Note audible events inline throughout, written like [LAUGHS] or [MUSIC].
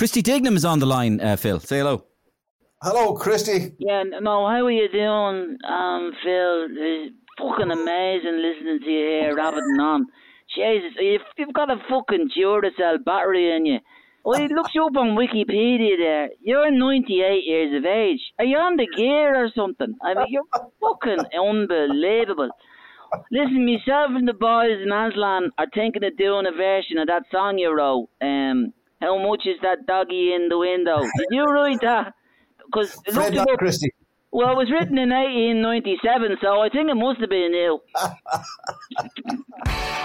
Christy Dignam is on the line, uh, Phil. Say hello. Hello, Christy. Yeah, no, how are you doing, um, Phil? It's fucking amazing listening to you here, rabbiting on. Jesus, you've, you've got a fucking Duracell battery in you. Well, it looks you up on Wikipedia there. You're 98 years of age. Are you on the gear or something? I mean, you're fucking unbelievable. Listen, myself and the boys in Aslan are thinking of doing a version of that song you wrote. Um, how much is that doggy in the window? [LAUGHS] Did you write that? Because Fred not Christy. Well, it was written in 1897, so I think it must have been you. [LAUGHS]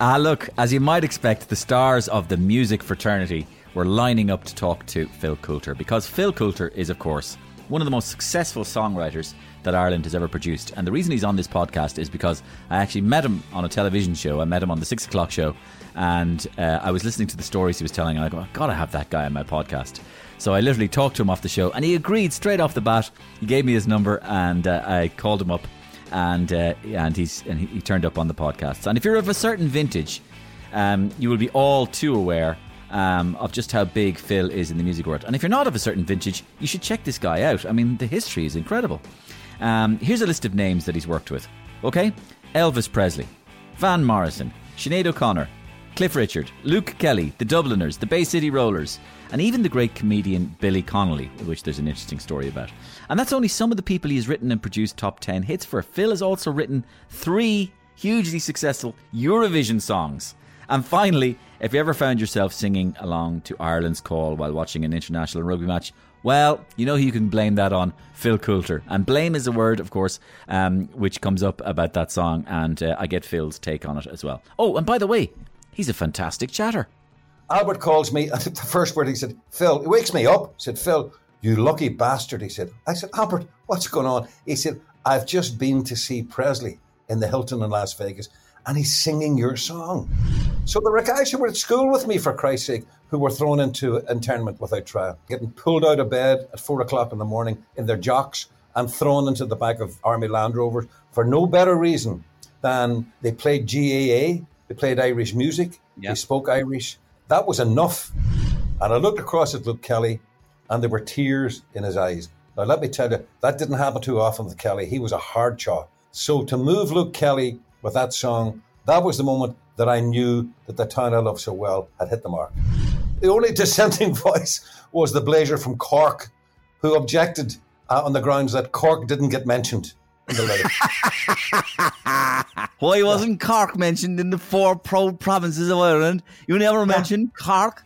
Ah, look, as you might expect, the stars of the music fraternity were lining up to talk to Phil Coulter because Phil Coulter is, of course, one of the most successful songwriters that Ireland has ever produced. And the reason he's on this podcast is because I actually met him on a television show. I met him on the six o'clock show, and uh, I was listening to the stories he was telling, and I go, I've got to have that guy on my podcast. So I literally talked to him off the show, and he agreed straight off the bat. He gave me his number, and uh, I called him up and uh, and he's and he, he, turned up on the podcast. And if you're of a certain vintage, um, you will be all too aware um, of just how big Phil is in the music world. And if you're not of a certain vintage, you should check this guy out. I mean, the history is incredible. Um, here's a list of names that he's worked with. Okay, Elvis Presley, Van Morrison, Sinead O'Connor, Cliff Richard, Luke Kelly, the Dubliners, the Bay City Rollers, and even the great comedian Billy Connolly, which there's an interesting story about. And that's only some of the people he has written and produced top 10 hits for. Phil has also written three hugely successful Eurovision songs. And finally, if you ever found yourself singing along to Ireland's Call while watching an international rugby match, well, you know who you can blame that on? Phil Coulter. And blame is a word, of course, um, which comes up about that song, and uh, I get Phil's take on it as well. Oh, and by the way, he's a fantastic chatter. Albert calls me, [LAUGHS] the first word he said, Phil, he wakes me up, said, Phil, you lucky bastard, he said. I said, Albert, what's going on? He said, I've just been to see Presley in the Hilton in Las Vegas, and he's singing your song. So there were guys who were at school with me, for Christ's sake, who were thrown into internment without trial, getting pulled out of bed at four o'clock in the morning in their jocks and thrown into the back of Army Land Rovers for no better reason than they played GAA, they played Irish music, they spoke Irish. That was enough. And I looked across at Luke Kelly, and there were tears in his eyes. Now, let me tell you, that didn't happen too often with Kelly. He was a hard chaw. So to move Luke Kelly with that song, that was the moment that I knew that the town I love so well had hit the mark. The only [LAUGHS] dissenting voice was the Blazer from Cork, who objected uh, on the grounds that Cork didn't get mentioned in the letter. [LAUGHS] Why wasn't Cork mentioned in the four proud provinces of Ireland? You never mentioned Cork.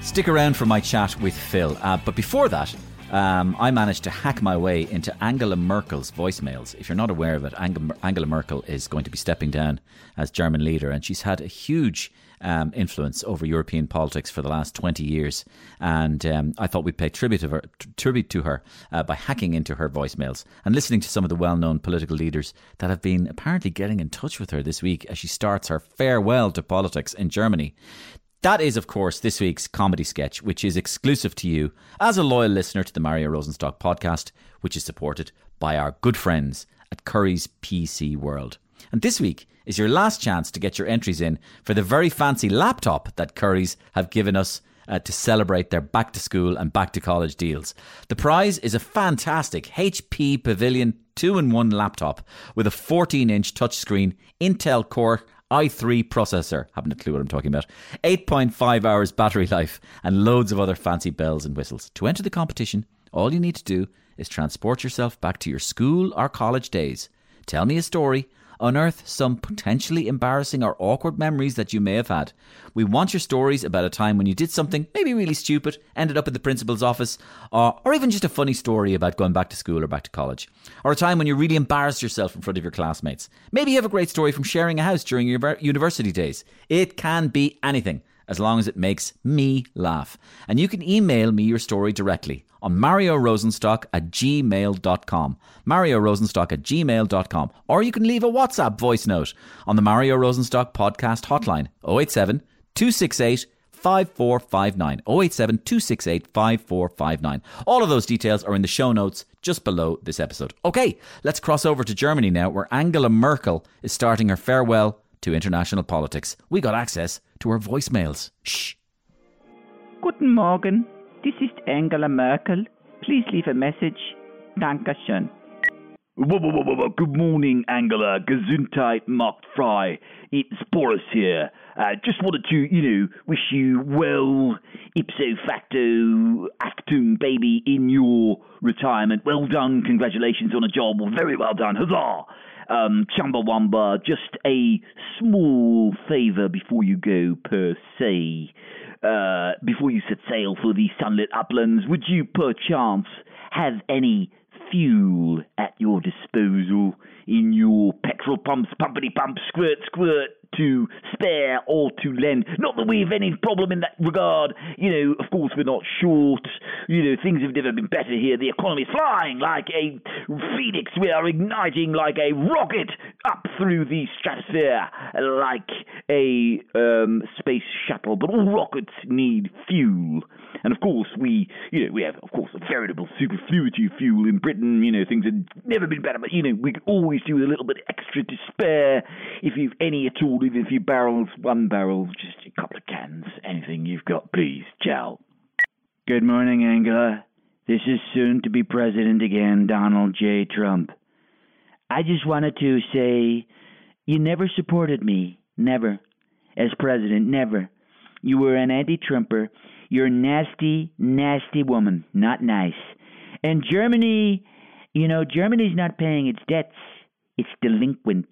Stick around for my chat with Phil. Uh, but before that, um, I managed to hack my way into Angela Merkel's voicemails. If you're not aware of it, Angela Merkel is going to be stepping down as German leader, and she's had a huge um, influence over European politics for the last 20 years. And um, I thought we'd pay tribute, her, tribute to her uh, by hacking into her voicemails and listening to some of the well known political leaders that have been apparently getting in touch with her this week as she starts her farewell to politics in Germany. That is, of course, this week's comedy sketch, which is exclusive to you as a loyal listener to the Mario Rosenstock podcast, which is supported by our good friends at Curry's PC World. And this week is your last chance to get your entries in for the very fancy laptop that Curry's have given us uh, to celebrate their back to school and back to college deals. The prize is a fantastic HP Pavilion 2 in 1 laptop with a 14 inch touchscreen Intel Core i3 processor, haven't a clue what I'm talking about, 8.5 hours battery life, and loads of other fancy bells and whistles. To enter the competition, all you need to do is transport yourself back to your school or college days. Tell me a story unearth some potentially embarrassing or awkward memories that you may have had. We want your stories about a time when you did something maybe really stupid, ended up at the principal's office, or, or even just a funny story about going back to school or back to college, or a time when you really embarrassed yourself in front of your classmates. Maybe you have a great story from sharing a house during your university days. It can be anything as long as it makes me laugh. And you can email me your story directly on Mario Rosenstock at gmail.com. Mario Rosenstock at gmail.com. Or you can leave a WhatsApp voice note on the Mario Rosenstock podcast hotline 087 268 5459. 087 268 5459. All of those details are in the show notes just below this episode. Okay, let's cross over to Germany now, where Angela Merkel is starting her farewell to international politics. We got access to her voicemails. Shh. Guten Morgen, this is Angela Merkel. Please leave a message. Dankeschön. Good morning, Angela. Gesundheit macht frei. It's Boris here. Uh, just wanted to, you know, wish you well, ipso facto, actum, baby, in your retirement. Well done. Congratulations on a job. Well, very well done. Huzzah. Um, Chumbawamba, just a small favour before you go, per se. Uh, before you set sail for the sunlit uplands, would you perchance have any fuel at your disposal in your petrol pumps, pumpity pump, squirt, squirt, to spare or to lend. Not that we have any problem in that regard. You know, of course, we're not short. You know, things have never been better here. The economy is flying like a phoenix. We are igniting like a rocket up through the stratosphere, like a um, space shuttle. But all rockets need fuel. And of course, we, you know, we have, of course, a veritable superfluity of fuel in Britain. You know, things have never been better, but you know, we always do a little bit extra to spare if you've any at all even a few barrels, one barrel, just a couple of cans, anything you've got, please. Ciao. Good morning, Angela. This is soon to be president again, Donald J. Trump. I just wanted to say you never supported me, never, as president, never. You were an anti Trumper. You're a nasty, nasty woman, not nice. And Germany, you know, Germany's not paying its debts, it's delinquent.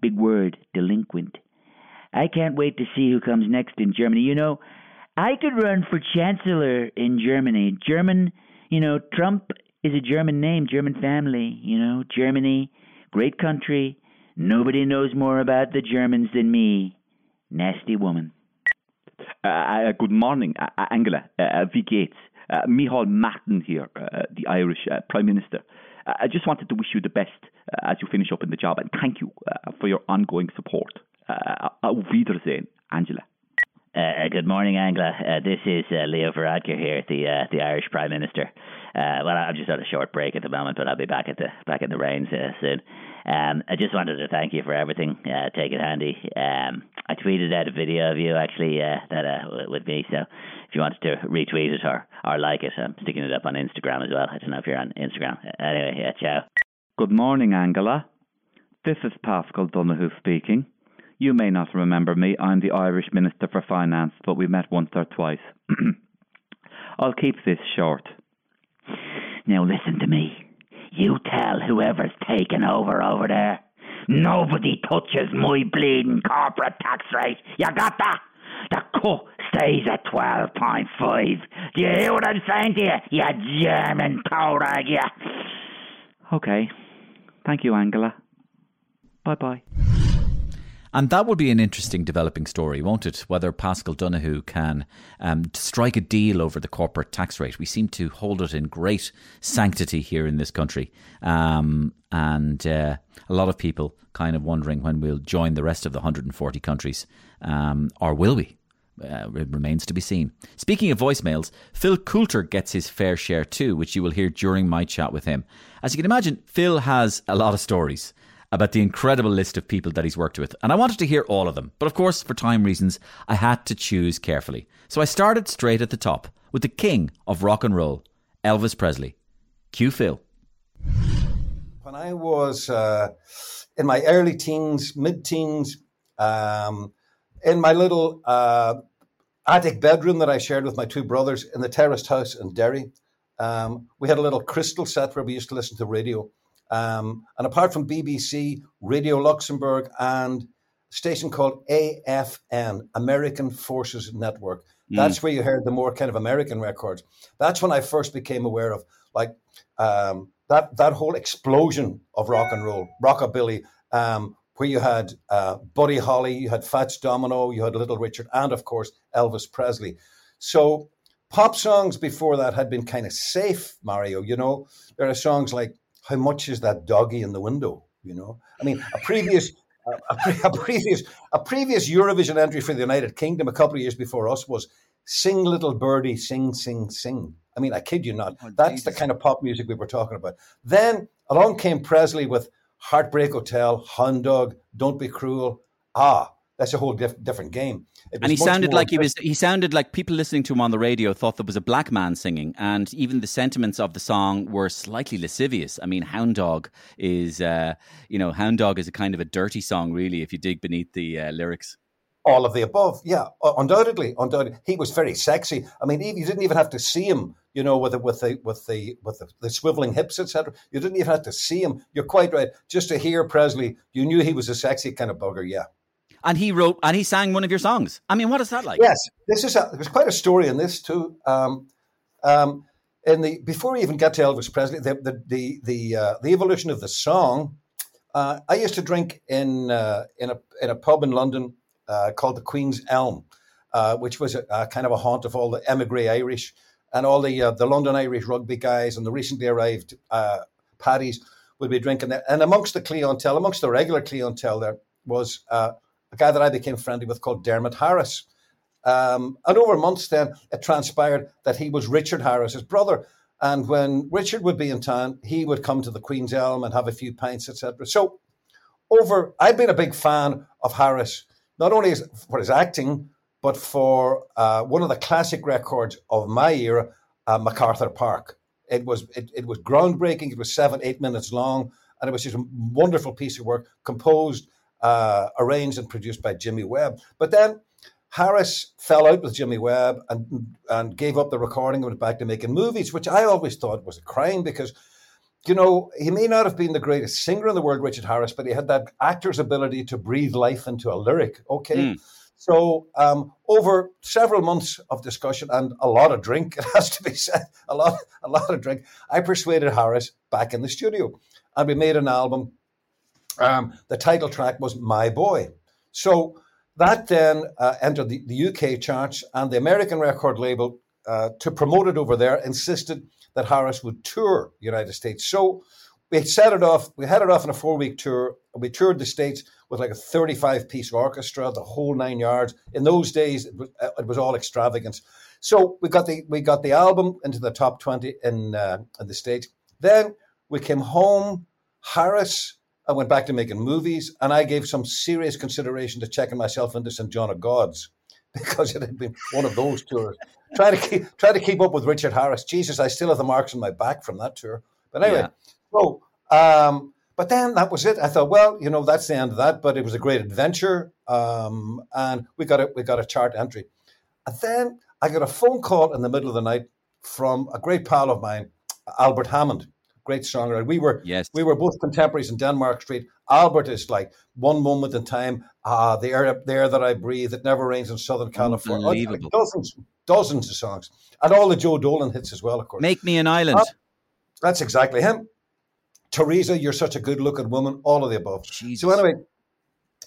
Big word, delinquent. I can't wait to see who comes next in Germany. You know, I could run for chancellor in Germany. German, you know, Trump is a German name, German family, you know, Germany, great country. Nobody knows more about the Germans than me. Nasty woman. Uh, uh, good morning, uh, Angela. Uh, wie geht's? Uh, Micheál Martin here, uh, the Irish Prime Minister. I just wanted to wish you the best uh, as you finish up in the job and thank you uh, for your ongoing support. Uh, auf Wiedersehen, Angela. Uh, good morning, Angela. Uh, this is uh, Leo Varadkar here, the the Irish Prime Minister. Well, I'm just on a short break at the moment, but I'll be back at the back in the reins soon. Um, I just wanted to thank you for everything. take it handy. Um, I tweeted out a video of you actually that with me, so if you wanted to retweet it or or like it, I'm sticking it up on Instagram as well. I don't know if you're on Instagram. Anyway, yeah, ciao. Good morning, Angela. This is Paschal Donohoe speaking. You may not remember me. I'm the Irish Minister for Finance, but we met once or twice. [CLEARS THROAT] I'll keep this short. Now listen to me. You tell whoever's taken over over there. Nobody touches my bleeding corporate tax rate. You got that? The cut stays at 12.5. Do you hear what I'm saying to you, you German cowrag, you? Okay. Thank you, Angela. Bye bye. And that would be an interesting developing story, won't it? Whether Paschal Donohoe can um, strike a deal over the corporate tax rate. We seem to hold it in great sanctity here in this country. Um, and uh, a lot of people kind of wondering when we'll join the rest of the 140 countries. Um, or will we? Uh, it remains to be seen. Speaking of voicemails, Phil Coulter gets his fair share too, which you will hear during my chat with him. As you can imagine, Phil has a lot of stories about the incredible list of people that he's worked with, and I wanted to hear all of them. But of course, for time reasons, I had to choose carefully. So I started straight at the top with the king of rock and roll, Elvis Presley. Cue Phil. When I was uh, in my early teens, mid teens, um, in my little uh, attic bedroom that I shared with my two brothers in the terraced house in Derry. Um, we had a little crystal set where we used to listen to radio. Um, and apart from BBC, Radio Luxembourg, and a station called AFN, American Forces Network, mm. that's where you heard the more kind of American records. That's when I first became aware of like um, that that whole explosion of rock and roll, rockabilly, um, where you had uh, Buddy Holly, you had Fats Domino, you had Little Richard, and of course Elvis Presley. So pop songs before that had been kind of safe, Mario. You know, there are songs like "How much is that doggy in the window?" You know, I mean, a previous a, pre- a previous a previous Eurovision entry for the United Kingdom a couple of years before us was "Sing Little Birdie, Sing, Sing, Sing." I mean, I kid you not. Oh, That's the kind of pop music we were talking about. Then along came Presley with "Heartbreak Hotel," "Hound Dog," "Don't Be Cruel." Ah, that's a whole diff- different game. And he sounded like he was. He sounded like people listening to him on the radio thought there was a black man singing, and even the sentiments of the song were slightly lascivious. I mean, "Hound Dog" is, uh, you know, "Hound Dog" is a kind of a dirty song, really, if you dig beneath the uh, lyrics. all of the above. Yeah, undoubtedly, undoubtedly, he was very sexy. I mean, you didn't even have to see him, you know, with the with the with the with the, the swiveling hips, etc. You didn't even have to see him. You're quite right. Just to hear Presley, you knew he was a sexy kind of bugger. Yeah. And he wrote and he sang one of your songs. I mean, what is that like? Yes, this is a, there's quite a story in this too. Um, um, in the before we even get to Elvis Presley, the the the the, uh, the evolution of the song. Uh, I used to drink in uh, in a in a pub in London uh, called the Queen's Elm, uh, which was a, a kind of a haunt of all the emigre Irish and all the uh, the London Irish rugby guys and the recently arrived uh, paddies would be drinking there. And amongst the clientele, amongst the regular clientele, there was uh, a guy that I became friendly with called Dermot Harris. Um, and over months, then it transpired that he was Richard Harris's brother. And when Richard would be in town, he would come to the Queen's Elm and have a few pints, etc. So, over, I've been a big fan of Harris, not only for his acting, but for uh, one of the classic records of my era, uh, MacArthur Park. It was it, it was groundbreaking. It was seven eight minutes long, and it was just a wonderful piece of work, composed, uh, arranged, and produced by Jimmy Webb. But then Harris fell out with Jimmy Webb and and gave up the recording and went back to making movies, which I always thought was a crime because, you know, he may not have been the greatest singer in the world, Richard Harris, but he had that actor's ability to breathe life into a lyric. Okay. So, um, over several months of discussion and a lot of drink, [LAUGHS] it has to be said, a lot, a lot of drink, I persuaded Harris back in the studio, and we made an album. Um, the title track was "My Boy." So that then uh, entered the, the UK charts, and the American record label, uh, to promote it over there, insisted that Harris would tour the United States. So we set it off. We had it off on a four-week tour. We toured the states with like a 35-piece orchestra, the whole nine yards. In those days, it was, uh, it was all extravagance. So we got the we got the album into the top 20 in uh, in the states. Then we came home. Harris. I went back to making movies, and I gave some serious consideration to checking myself into St John of God's [LAUGHS] because it had been one of those tours. try to keep try to keep up with Richard Harris. Jesus, I still have the marks on my back from that tour. But anyway, Yeah. so um, but then that was it. I thought, well, you know, that's the end of that. But it was a great adventure, um, and we got a we got a chart entry. And then I got a phone call in the middle of the night from a great pal of mine, Albert Hammond, great songwriter. We were Yes. we were both contemporaries in Denmark Street. Albert is like one moment in time, ah, the air, the air that I breathe, it never rains in Southern California. Like dozens, dozens of songs, and all the Joe Dolan hits as well, of course. Make me an island. That's exactly him. Teresa, you're such a good-looking woman. All of the above. Jesus. So anyway,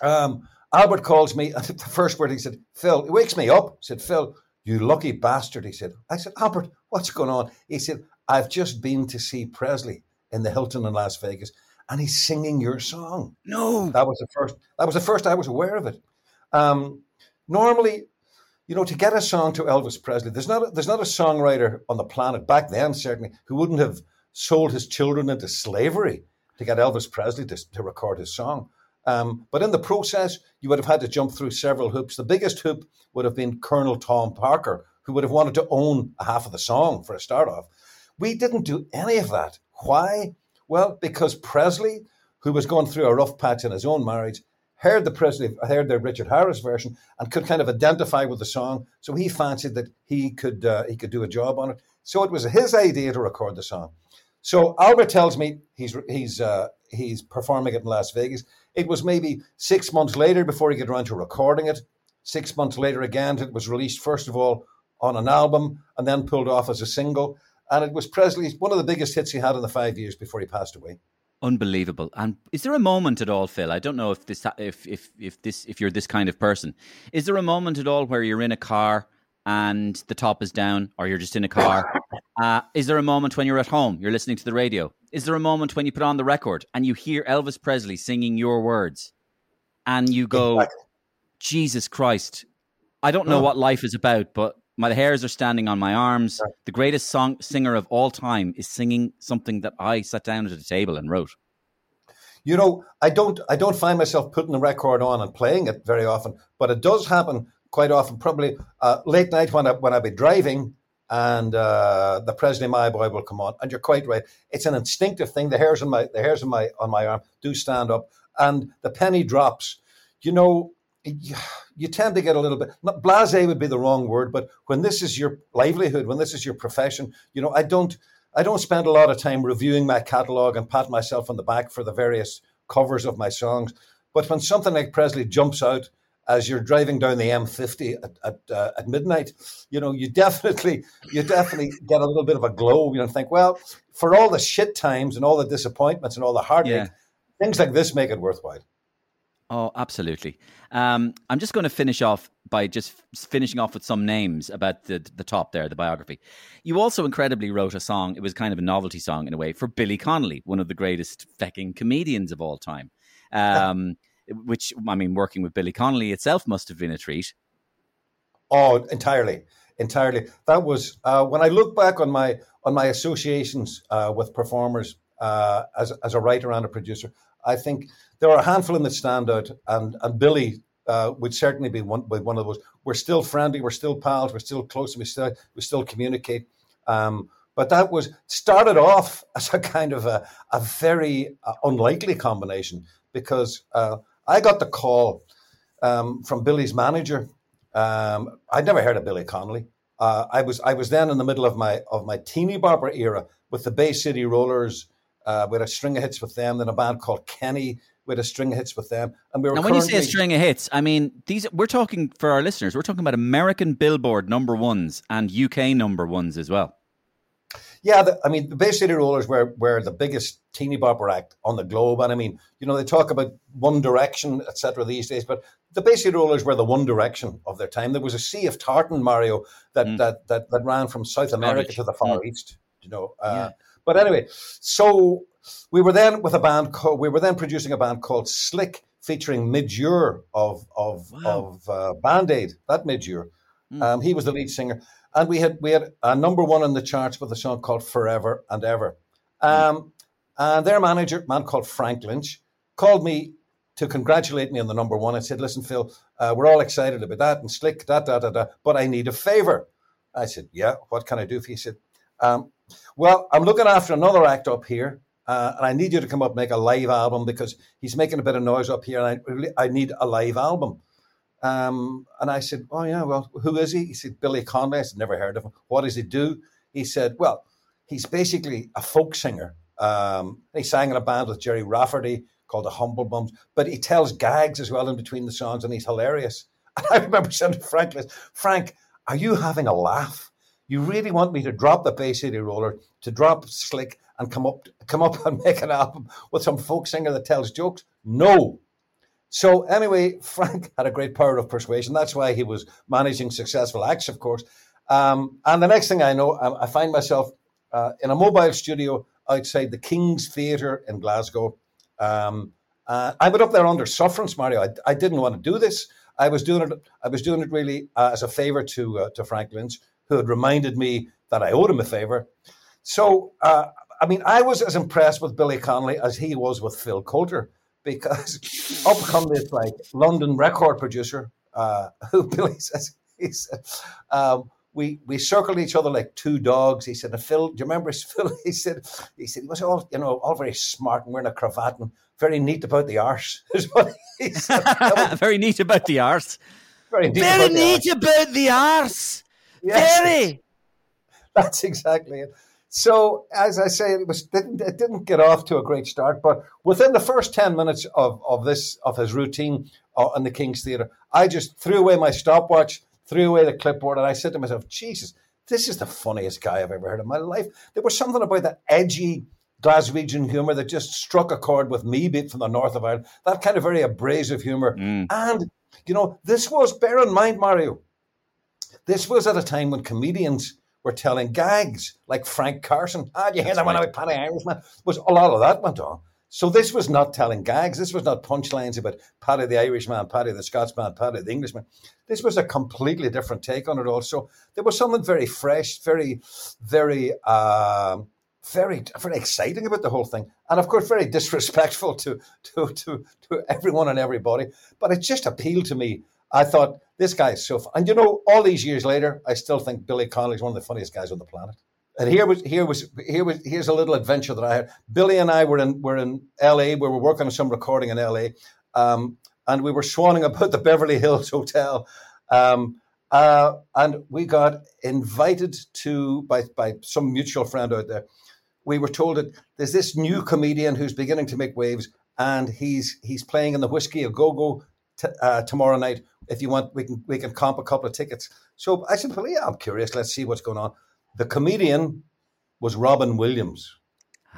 um, Albert calls me, [LAUGHS] and the first word he said, "Phil," he wakes me up. He said, "Phil, you lucky bastard." He said. I said, "Albert, what's going on?" He said, "I've just been to see Presley in the Hilton in Las Vegas, and he's singing your song." no. That was the first. That was the first I was aware of it. Um, normally, you know, to get a song to Elvis Presley, there's not a, there's not a songwriter on the planet back then certainly who wouldn't have sold his children into slavery to get Elvis Presley to, to record his song. Um, but in the process, you would have had to jump through several hoops. The biggest hoop would have been Colonel Tom Parker, who would have wanted to own a half of the song for a start off. We didn't do any of that. Why? Well, because Presley, who was going through a rough patch in his own marriage, heard the Presley, heard the Richard Harris version, and could kind of identify with the song. So he fancied that he could uh, he could do a job on it. So it was his idea to record the song. So Albert tells me he's he's uh, he's performing it in Las Vegas. It was maybe six months later before he got around to recording it. Six months later, again, it was released first of all on an album and then pulled off as a single. And it was Presley's one of the biggest hits he had in the five years before he passed away. Unbelievable. And is there a moment at all, Phil? I don't know if this, if if if this, if you're this kind of person, is there a moment at all where you're in a car and the top is down, or you're just in a car? [LAUGHS] Uh, is there a moment when you're at home, you're listening to the radio? Is there a moment when you put on the record and you hear Elvis Presley singing your words? and you go, Exactly. Jesus Christ, I don't know No. what life is about, but my hairs are standing on my arms. Right. The greatest song singer of all time is singing something that I sat down at a table and wrote. You know, I don't I don't find myself putting the record on and playing it very often, but it does happen quite often. Probably uh, late night when I when I be driving and uh, the Presley My Boy will come on, and you're quite right. It's an instinctive thing. The hairs on my the hairs on my on my arm do stand up, and the penny drops. You know, you, you tend to get a little bit not blasé would be the wrong word, but when this is your livelihood, when this is your profession, you know, I don't I don't spend a lot of time reviewing my catalog and pat myself on the back for the various covers of my songs. But when something like Presley jumps out as you're driving down the M50 at at, uh, at midnight, you know, you definitely you definitely get a little bit of a glow. You know, think, well, for all the shit times and all the disappointments and all the heartache, Yeah. things like this make it worthwhile. Oh, absolutely. Um, I'm just going to finish off by just finishing off with some names about the the top there, the biography. You also incredibly wrote a song. It was kind of a novelty song in a way for Billy Connolly, one of the greatest fecking comedians of all time. Um, which I mean, working with Billy Connolly itself must have been a treat. Oh, entirely, entirely. That was uh, when I look back on my on my associations uh, with performers uh, as as a writer and a producer. I think there are a handful in that stand out, and and Billy uh, would certainly be one with one of those. We're still friendly, we're still pals, we're still close, we still we still communicate. Um, but that was started off [LAUGHS] as a kind of a, a very uh, unlikely combination because uh, I got the call um, from Billy's manager. Um, I'd never heard of Billy Connolly. Uh, I was I was then in the middle of my of my teeny bopper era with the Bay City Rollers. Uh, we had a string of hits with them. Then a band called Kenny. We had a string of hits with them, and we were. And when you say a string of hits, I mean these. We're talking for our listeners. We're talking about American Billboard number ones and UK number ones as well. Yeah, the, I mean, the Bay City Rollers were, were the biggest teeny bopper act on the globe. And I mean, you know, they talk about One Direction, etc. these days, but the Bay City Rollers were the One Direction of their time. There was a sea of tartan, Mario, that, Mm. that, that, that ran from South America to the Far Mm. East, you know. Uh, Yeah. But anyway, so we were then with a band called, we were then producing a band called Slick, featuring Midge Ure of, of, Wow. of uh, Band Aid, that Midge Ure. Mm. Um, he was the lead singer and we had we had a number one in the charts with a song called "Forever and Ever." Um, and their manager, man called Frank Lynch, called me to congratulate me on the number one. and said, "Listen, Phil, uh, we're all excited about that and slick, da da da da, but I need a favor." I said, "Yeah, what can I do for you?" He said, um, "Well, I'm looking after another act up here." Uh, and I need you to come up and make a live album because he's making a bit of noise up here, and I really I need a live album. Um, and I said, Oh, yeah, well, who is he? He said, Billy Connolly. I said, Never heard of him. What does he do? He said, Well, he's basically a folk singer. Um, he sang in a band with Gerry Rafferty called the Humblebums, but he tells gags as well in between the songs, and he's hilarious. [LAUGHS] And I remember saying to Frank, Frank, are you having a laugh? You really want me to drop the Bay City Roller, to drop Slick, and come up, come up [LAUGHS] and make an album with some folk singer that tells jokes? No, so anyway, [LAUGHS] Frank had a great power of persuasion. That's why he was managing successful acts, of course. Um, and the next thing I know, I, I find myself uh, in a mobile studio outside the King's Theatre in Glasgow. Um, uh, I went up there under sufferance, Mario. I, I didn't want to do this. I was doing it. I was doing it really uh, as a favour to uh, to Frank Lynch, who had reminded me that I owed him a favour. So, uh, I mean, I was as impressed with Billy Connolly as he was with Phil Coulter because [LAUGHS] up come this like London record producer uh, [LAUGHS] who Billy says he said um, we we circled each other like two dogs. He said, "Phil, do you remember [LAUGHS] Phil?" He said he said he was all you know all very smart and wearing a cravat and very neat about the arse. Is what he said. Very neat about the arse. very neat. Very about the arse. neat about the arse. Yes. Very. [LAUGHS] That's exactly it. So, as I say, it was didn't it didn't get off to a great start, but within the first ten minutes of, of this of his routine uh, in the King's Theatre, I just threw away my stopwatch, threw away the clipboard, and I said to myself, "Jesus, this is the funniest guy I've ever heard in my life." There was something about that edgy Glaswegian humour that just struck a chord with me, being from the north of Ireland. That kind of very abrasive humour, Mm. and you know, this was bear in mind, Mario. This was at a time when comedians were telling gags like Frank Carson. Ah, you hear that one about Paddy Irishman? Was a lot of that went on. So this was not telling gags. This was not punchlines about Paddy the Irishman, Paddy the Scotsman, Paddy the Englishman. This was a completely different take on it. Also, there was something very fresh, very, very, uh, very, very exciting about the whole thing, and of course, very [LAUGHS] disrespectful to to to to everyone and everybody. But it just appealed to me. I thought this guy is so, fun. and you know, all these years later, I still think Billy Connolly is one of the funniest guys on the planet. And here was here was here was here's a little adventure that I had. Billy and I were in were in L.A. We were working on some recording in L.A. Um, and we were swanning about the Beverly Hills [LAUGHS] Hotel. Um, uh, and we got invited to by by some mutual friend out there. We were told that there's this new comedian who's beginning to make waves, and he's he's playing in the Whiskey a Go Go t- uh, tomorrow night. If you want, we can we can comp a couple of tickets. So I said, well, yeah, I'm curious. Let's see what's going on. The comedian was Robin Williams,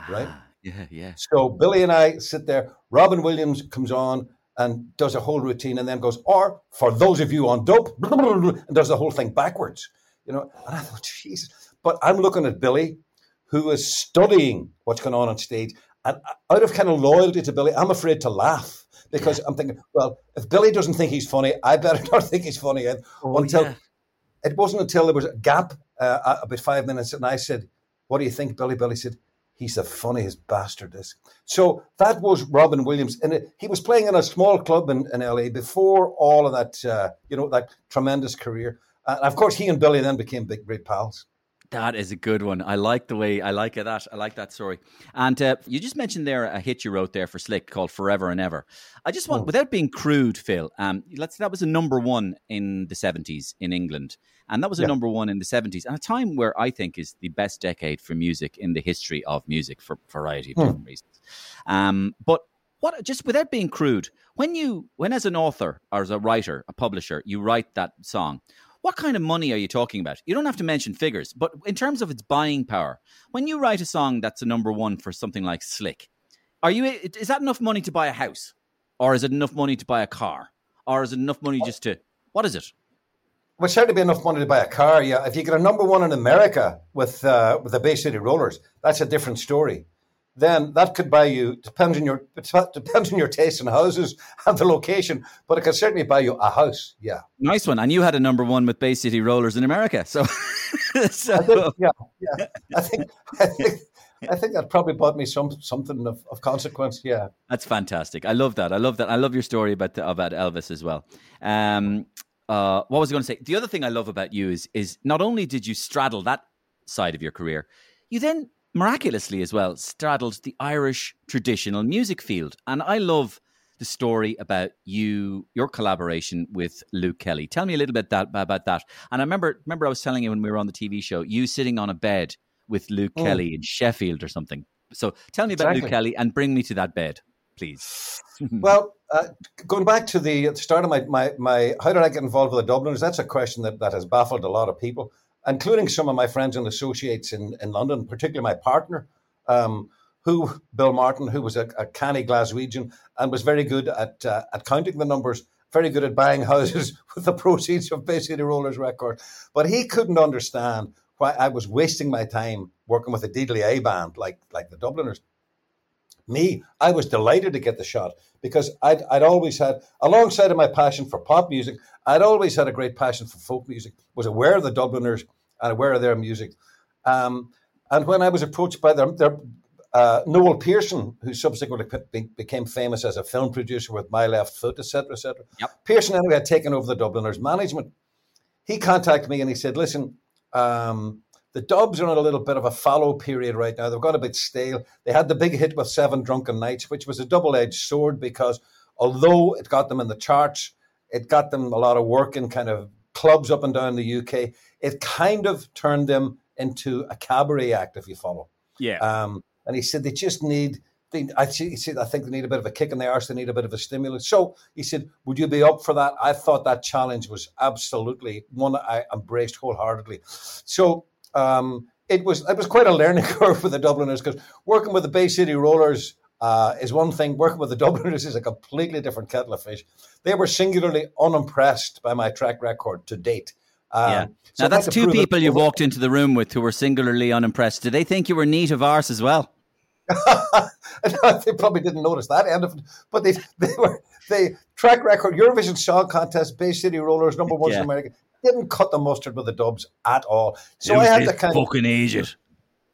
right? Ah, yeah, yeah. So Billy and I sit there. Robin Williams comes on and does a whole routine, and then goes, or for those of you on dope, [LAUGHS] and does the whole thing backwards. You know, and I thought, Jesus. But I'm looking at Billy, who is studying what's going on on stage, and out of kind of loyalty to Billy, I'm afraid to laugh because I'm thinking, well, if Billy doesn't think he's funny, I better [LAUGHS] not think he's funny. And Oh, until yeah. it wasn't until there was a gap, uh, about five minutes, and I said, "What do you think, Billy?" Billy said, "He's the funniest bastard." This. So that was Robin Williams, and it, he was playing in a small club in, in LA before all of that, uh, you know, that tremendous career. Uh, and of course, he and Billy then became big, great pals. That is a good one. I like the way I like that. I like that story. And uh, you just mentioned there a hit you wrote there for Slick called "Forever and Ever." I just want, Oh. without being crude, Phil. Um, let's that was a number one in the seventies in England, and that was a Yeah. number one in the seventies, and a time where I think is the best decade for music in the history of music for a variety of Hmm. different reasons. Um, but what just without being crude, when you when as an author or as a writer, a publisher, you write that song, what kind of money are you talking about? You don't have to mention figures, but in terms of its buying power, when you write a song that's a number one for something like Slick, are you is that enough money to buy a house, or is it enough money to buy a car, or is it enough money just to what is it? Would certainly be enough money to buy a car. Yeah, if you get a number one in America with uh, with the Bay City Rollers, that's a different story. Then that could buy you depends on your [LAUGHS] depends on your taste in houses [LAUGHS] and the location, but it could certainly buy you a house. Yeah. Nice one, and you had a number one with Bay City Rollers in America, so [LAUGHS] so I think, yeah, yeah. I think, I think, I think that probably bought me some something of, of consequence. Yeah. That's fantastic. I love that. I love that. I love your story about the, about Elvis as well. Um, uh, what was I going to say? The other thing I love about you is is not only did you straddle that side of your career, you then miraculously as well straddled the Irish traditional music field, and I love the story about you your collaboration with Luke Kelly. Tell me a little bit that about that. And I remember remember I was telling you when we were on the TV show, you sitting on a bed with Luke Mm. Kelly in Sheffield or something. So tell me about Luke Kelly and bring me to that bed, please. [LAUGHS] Well, uh, going back to the the start of my, my, my, how did I get involved with the Dubliners? That's a question that, that has baffled a lot of people, including some of my friends and associates in, in London, particularly my partner, um, who, Bill Martin, who was a, a canny Glaswegian and was very good at, uh, at counting the numbers, very good at buying [LAUGHS] houses with the proceeds of basically City Rollers record. But he couldn't understand why I was wasting my time working with a DDA band like, like the Dubliners me, I was delighted to get the shot because I'd, I'd always had, alongside of my passion for pop music, I'd always had a great passion for folk music, was aware of the Dubliners and aware of their music. Um, and when I was approached by their, their uh, Noel Pearson, who subsequently be, became famous as a film producer with My Left Foot, etc., etc. Yep. Pearson anyway had taken over the Dubliners management. He contacted me and he said, "Listen, um, the Dubs are on a little bit of a fallow period right now. They've got a bit stale. They had the big hit with Seven Drunken Nights, which was a double edged sword because although it got them in the charts, it got them a lot of work in kind of clubs up and down the UK. It kind of turned them into a cabaret act, if you follow. Yeah. Um, and he said they just need. They, I, said, I think they need a bit of a kick in the arse. They need a bit of a stimulus. So he said, "Would you be up for that?" I thought that challenge was absolutely one I embraced wholeheartedly. So um, it was it was quite a learning [LAUGHS] curve for the Dubliners because working with the Bay City Rollers uh, is one thing. Working with the [LAUGHS] Dubliners is a completely different kettle of fish. They were singularly unimpressed by my track record to date. Um, yeah. so now that's two it people you walked into the room with who were singularly unimpressed. Did they think you were neat of arse as well? [LAUGHS] they probably didn't notice that end of it, but they [LAUGHS] they were they track record Eurovision Song Contest, Bay City Rollers, number one Yeah. in America. Didn't cut the mustard with the dubs at all. So I had to kind of fucking Asian.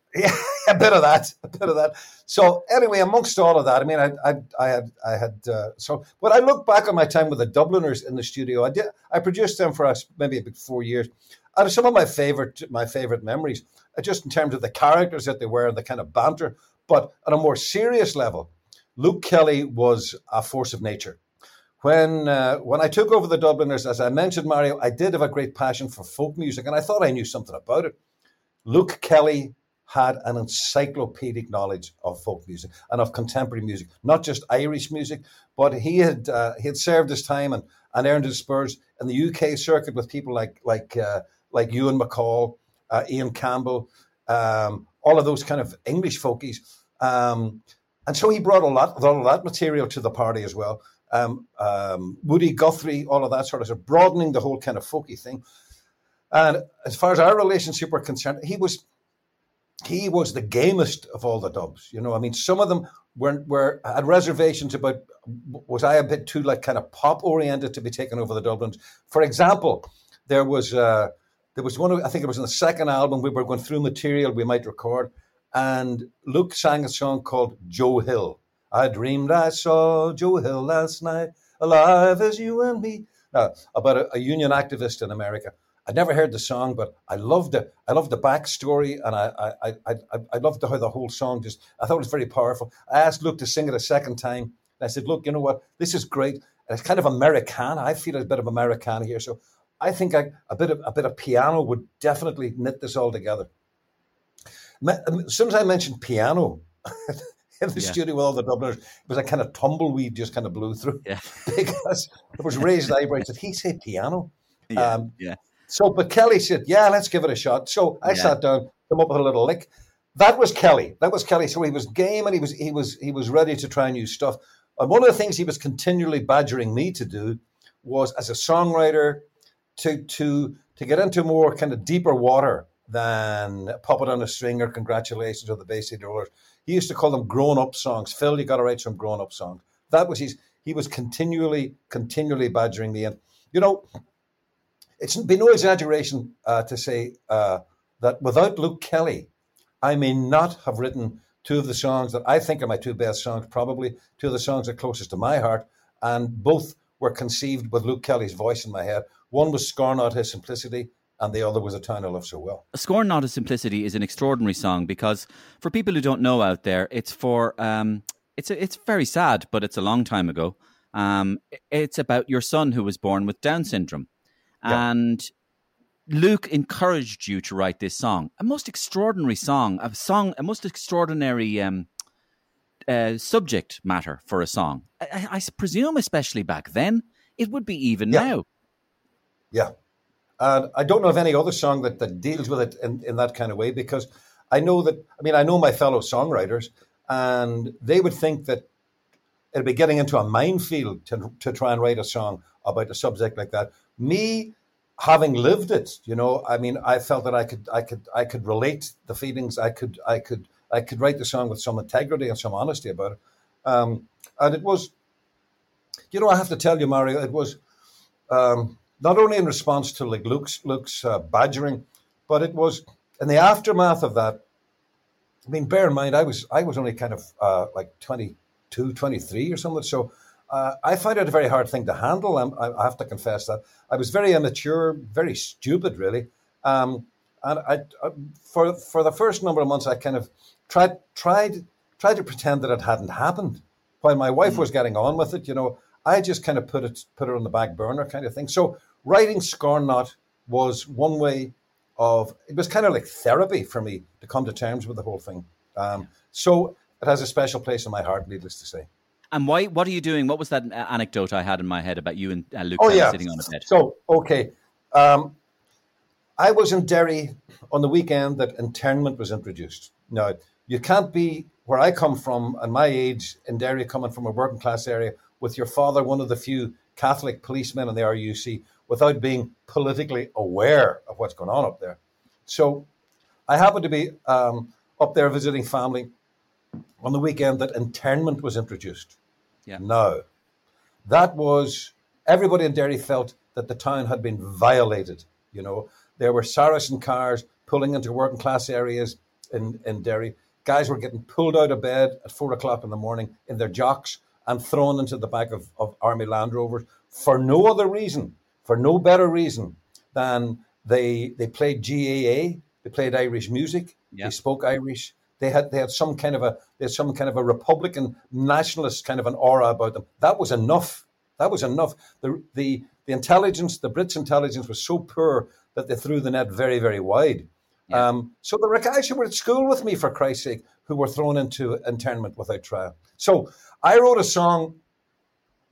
[LAUGHS] yeah, a bit of that, a bit of that. So anyway, amongst all of that, I mean, I, I, I had, I had. Uh, so when I look back on my time with the Dubliners in the studio, I did, I produced them for us maybe about four years. And some of my favorite, my favorite memories, uh, just in terms of the characters that they were and the kind of banter. But on a more serious level, Luke Kelly was a force of nature. When uh, when I took over the Dubliners, as I mentioned, Mario, I did have a great passion for folk music, and I thought I knew something about it. Luke Kelly had an encyclopedic knowledge of folk music and of contemporary music, not just Irish music, but he had uh, he had served his time and, and earned his spurs in the UK circuit with people like like uh, like Ewan MacColl, uh, Ian Campbell, um, all of those kind of English folkies, um, and so he brought a lot, a lot of that material to the party as well. Um, um, Woody Guthrie, all of that sort of stuff, broadening the whole kind of folky thing. And as far as our relationship were concerned, he was he was the gamest of all the dubs. You know, I mean, some of them were were had reservations about was I a bit too like kind of pop oriented to be taken over the Dublins. For example, there was uh, there was one I think it was in the second album we were going through material we might record, and Luke sang a song called Joe Hill. I dreamed I saw Joe Hill last night, alive as you and me. Now, about a, a union activist in America. I'd never heard the song, but I loved it. I loved the backstory, and I I, I, I, loved how the whole song just. I thought it was very powerful. I asked Luke to sing it a second time, and I said, "Look, you know what? This is great. It's kind of Americana. I feel a bit of Americana here, so I think I, a bit of a bit of piano would definitely knit this all together." As soon as I mentioned piano [LAUGHS] in the Yeah. studio with all the Dubliners, it was a kind of tumbleweed just kind of blew through Yeah. [LAUGHS] because there was raised eyebrows. Did he say piano? Yeah. Um, yeah. So, but Kelly said, "Yeah, let's give it a shot." So I Yeah. sat down, come up with a little lick. That was Kelly. That was Kelly. So he was game and he was he was he was ready to try new stuff. And one of the things he was continually badgering me to do was, as a songwriter, to to to get into more kind of deeper water than "Puppet on a String" or "Congratulations" or the Bay City Rollers. He used to call them grown-up songs. Phil, you got to write some grown-up songs. That was his. He was continually continually badgering me, and you know it's been no exaggeration uh, to say uh, that without Luke Kelly, I may not have written two of the songs that I think are my two best songs, probably two of the songs that are closest to my heart, and both were conceived with Luke Kelly's voice in my head. One was Scorn Not His Simplicity, and the other was A Town I Love So Well. Scorn Not a Simplicity is an extraordinary song because for people who don't know out there, it's for um, it's a, it's very sad, but it's a long time ago. Um, it's about your son who was born with Down syndrome, Yeah. and Luke encouraged you to write this song. A most extraordinary song, a song, a most extraordinary um, uh, subject matter for a song. I, I, presume, especially back then, it would be even Yeah. now. Yeah. And I don't know of any other song that, that deals with it in, in that kind of way because I know that, I mean, I know my fellow songwriters and they would think that it'd be getting into a minefield to, to try and write a song about a subject like that. Me having lived it, you know, I mean, I felt that I could, I could, I could relate the feelings. I could, I could, I could write the song with some integrity and some honesty about it. Um, and it was, you know, I have to tell you, Mario, it was, um, not only in response to like Luke's Luke's uh, badgering, but it was in the aftermath of that. I mean, bear in mind, I was I was only kind of uh, like 22, 23 or something. So uh, I find it a very hard thing to handle. I'm, I have to confess that I was very immature, very stupid, really. Um, and I, I, for for the first number of months, I kind of tried tried tried to pretend that it hadn't happened, while my wife was getting on with it. You know, I just kind of put it put it on the back burner, kind of thing. So writing Scorn Not was one way of it was kind of like therapy for me to come to terms with the whole thing. Um, so it has a special place in my heart, needless to say. And why? What are you doing? What was that anecdote I had in my head about you and uh, Luke Oh yeah. sitting on a bed? So okay, um, I was in Derry on the weekend that internment was introduced. Now you can't be where I come from and my age in Derry, coming from a working class area, with your father one of the few Catholic policemen in the RUC, without being politically aware of what's going on up there. So I happened to be um, up there visiting family, on the weekend that internment was introduced. Yeah. Now, that was everybody in Derry felt that the town had been violated. You know, there were Saracen cars pulling into working class areas in, in Derry. Guys were getting pulled out of bed at four o'clock in the morning in their jocks and thrown into the back of, of Army Land Rovers for no other reason, for no better reason than they they played GAA, they played Irish music, Yeah. they spoke Irish, they had they had some kind of a they had some kind of a Republican nationalist kind of an aura about them. That was enough. That was enough. The the the intelligence, the Brits' intelligence was so poor that they threw the net very very wide. Yeah. Um, so the were guys who were at school with me, for Christ's sake, who were thrown into internment without trial. So I wrote a song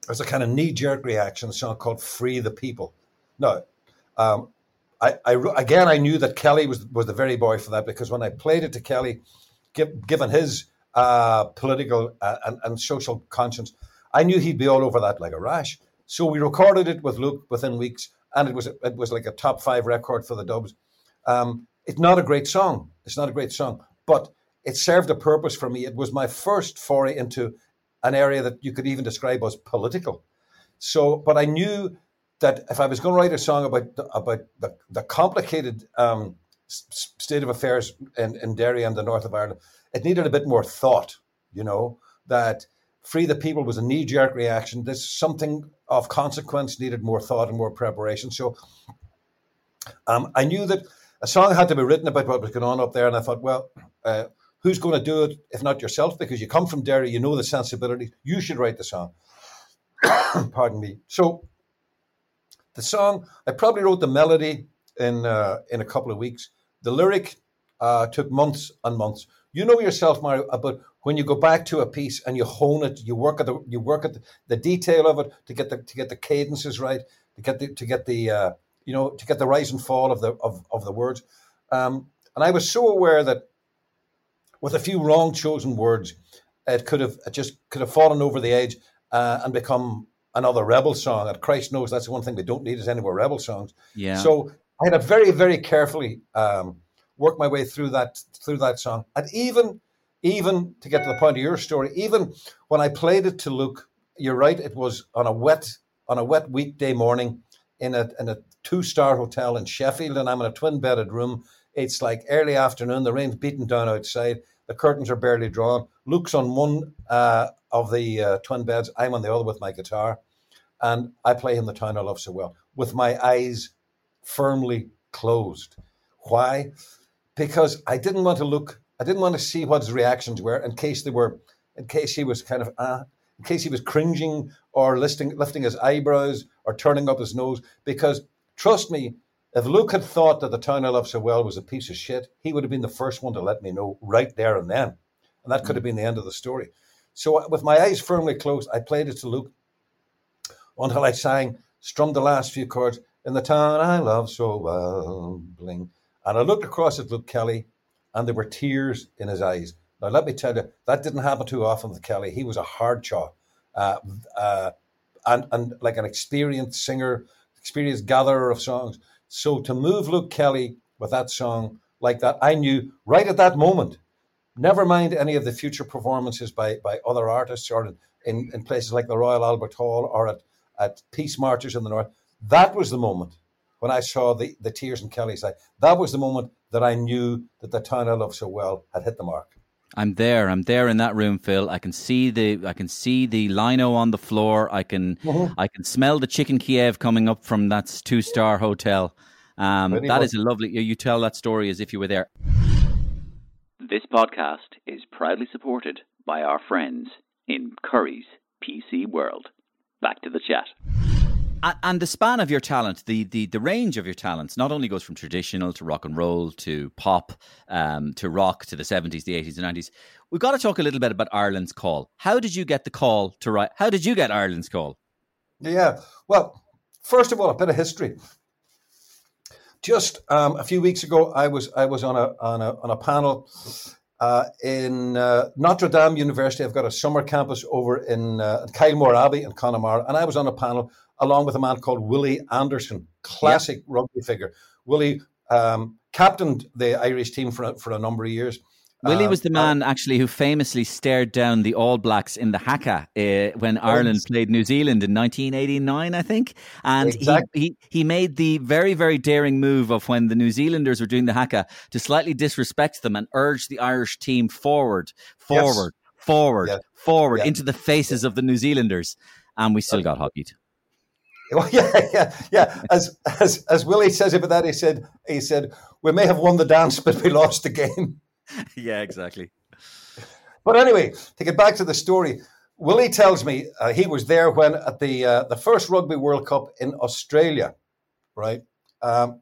as a kind of knee jerk reaction, song called "Free the People." No, um, I, I again I knew that Kelly was was the very boy for that because when I played it to Kelly, give, given his uh, political uh, and, and social conscience, I knew he'd be all over that like a rash. So we recorded it with Luke within weeks, and it was it was like a top five record for the Dubs. Um, it's not a great song. It's not a great song, but it served a purpose for me. It was my first foray into an area that you could even describe as political. So, but I knew that if I was going to write a song about the, about the, the complicated um, state of affairs in, in Derry and the north of Ireland, it needed a bit more thought. You know that free the people was a knee jerk reaction. This something of consequence needed more thought and more preparation. So um, I knew that a song had to be written about what was going on up there, and I thought, well, uh, who's going to do it if not yourself? Because you come from Derry, you know the sensibility. You should write the song. [COUGHS] Pardon me. So the song, I probably wrote the melody in uh, in a couple of weeks. The lyric uh, took months and months. You know yourself, Mario, about when you go back to a piece and you hone it, you work at the you work at the, the detail of it to get the to get the cadences right, to get the to get the uh, you know to get the rise and fall of the of, of the words. Um, and I was so aware that with a few wrong chosen words, it could have it just could have fallen over the edge uh, and become another rebel song. And Christ knows that's the one thing we don't need is any more rebel songs. Yeah. So I had to very, very carefully um, work my way through that through that song, and even even to get to the point of your story, even when I played it to Luke, you're right, it was on a wet on a wet weekday morning in a in a two star hotel in Sheffield, and I'm in a twin bedded room. It's like early afternoon, the rain's beating down outside, the curtains are barely drawn. Luke's on one uh, of the uh, twin beds, I'm on the other with my guitar, and I play him the town I love so well with my eyes firmly closed. Why? Because I didn't want to look, I didn't want to see what his reactions were in case they were, in case he was kind of, uh, in case he was cringing or lifting, lifting his eyebrows or turning up his nose. Because trust me, if Luke had thought that the town I love so well was a piece of shit, he would have been the first one to let me know right there and then. And that could have been the end of the story. So, uh, with my eyes firmly closed, I played it to Luke until I sang, strummed the last few chords in the town I love so well, bling. And I looked across at Luke Kelly, and there were tears in his eyes. Now, let me tell you, that didn't happen too often with Kelly. He was a hard chaw, uh, uh, and and like an experienced singer, experienced gatherer of songs. So to move Luke Kelly with that song like that, I knew right at that moment. Never mind any of the future performances by by other artists or in, in, places like the Royal Albert Hall or at, at Peace Marches in the North. That was the moment when I saw the, the tears in Kelly's eye. That was the moment that I knew that the town I love so well had hit the mark. I'm there. I'm there in that room, Phil. I can see the I can see the lino on the floor. I can I can smell the chicken Kiev coming up from that two star hotel. Um, Pretty that much. is a lovely. You you tell that story as if you were there. This podcast is proudly supported by our friends in Curry's PC World. Back to the chat. And the span of your talent, the, the the range of your talents, not only goes from traditional to rock and roll to pop um, to rock to the seventies, the eighties, and nineties. We've got to talk a little bit about Ireland's call. How did you get the call to write? How did you get Ireland's call? Yeah. Well, first of all, a bit of history. Just um, a few weeks ago, I was I was on a on a on a panel uh, in uh, Notre Dame University. I've got a summer campus over in uh, Kylemore Abbey in Connemara, and I was on a panel along with a man called Willie Anderson, classic rugby figure. Willie um, captained the Irish team for a, for a number of years. Willie Uh, was the man actually who famously stared down the All Blacks in the Haka uh, when Ireland played New Zealand in 1989, I think. And Exactly. he, he, he made the very, very daring move of when the New Zealanders were doing the Haka to slightly disrespect them and urge the Irish team forward, forward, forward, Yeah. forward Yeah. into the faces of the New Zealanders. And we still got hockeyed. [LAUGHS] Well, yeah, yeah, yeah. As as as Willie says about that, he said he said we may have won the dance, but we lost the game. [LAUGHS] yeah, exactly. But anyway, to get back to the story, Willie tells me uh, he was there when at the uh, the first Rugby World Cup in Australia, right? Um,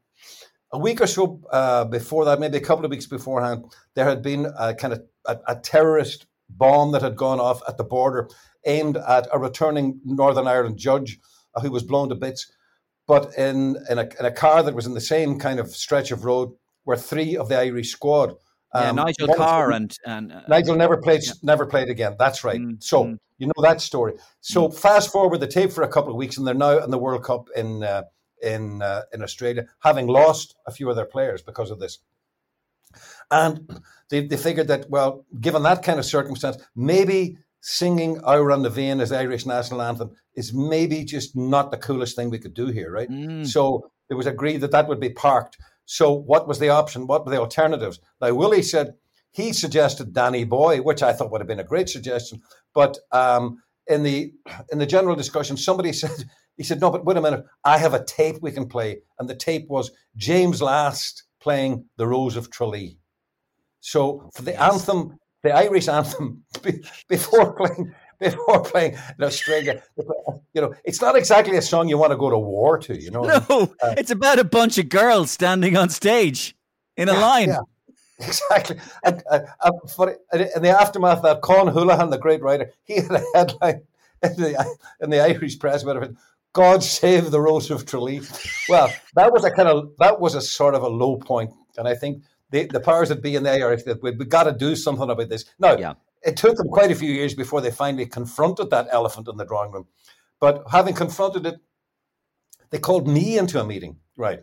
a week or so uh, before that, maybe a couple of weeks beforehand, there had been a kind of a, a terrorist bomb that had gone off at the border, aimed at a returning Northern Ireland judge who was blown to bits. But in in a, in a car that was in the same kind of stretch of road were three of the Irish squad. Yeah, Um, Nigel Carr and, and uh, Nigel never played never played again. That's right. Mm, so mm. you know that story. So fast forward the tape for a couple of weeks, and they're now in the World Cup in uh, in uh, in Australia, having lost a few of their players because of this. And they, they figured that well, given that kind of circumstance, maybe singing "Amhrán na bhFiann" as the Irish national anthem is maybe just not the coolest thing we could do here, right? Mm. So it was agreed that that would be parked. So what was the option? What were the alternatives? Now Willie said he suggested Danny Boy, which I thought would have been a great suggestion. But um, in the in the general discussion, somebody [LAUGHS] said he said, "No, but wait a minute, I have a tape we can play," and the tape was James Last playing "The Rose of Tralee." So for the anthem, the Irish anthem, [LAUGHS] before playing before playing in Australia, you know, it's not exactly a song you want to go to war to. You know, No, it's about a bunch of girls standing on stage in a line. yeah. Exactly. And, uh, uh, for, in the aftermath of that, Con Houlihan, the great writer, he had a headline in the, in the Irish press about it. God save the Rose of Tralee. Well, that was a kind of that was a sort of a low point, and I think the, the powers that be in the Irish that we've got to do something about this. Now, Yeah. it took them quite a few years before they finally confronted that elephant in the drawing room, but having confronted it, they called me into a meeting, right?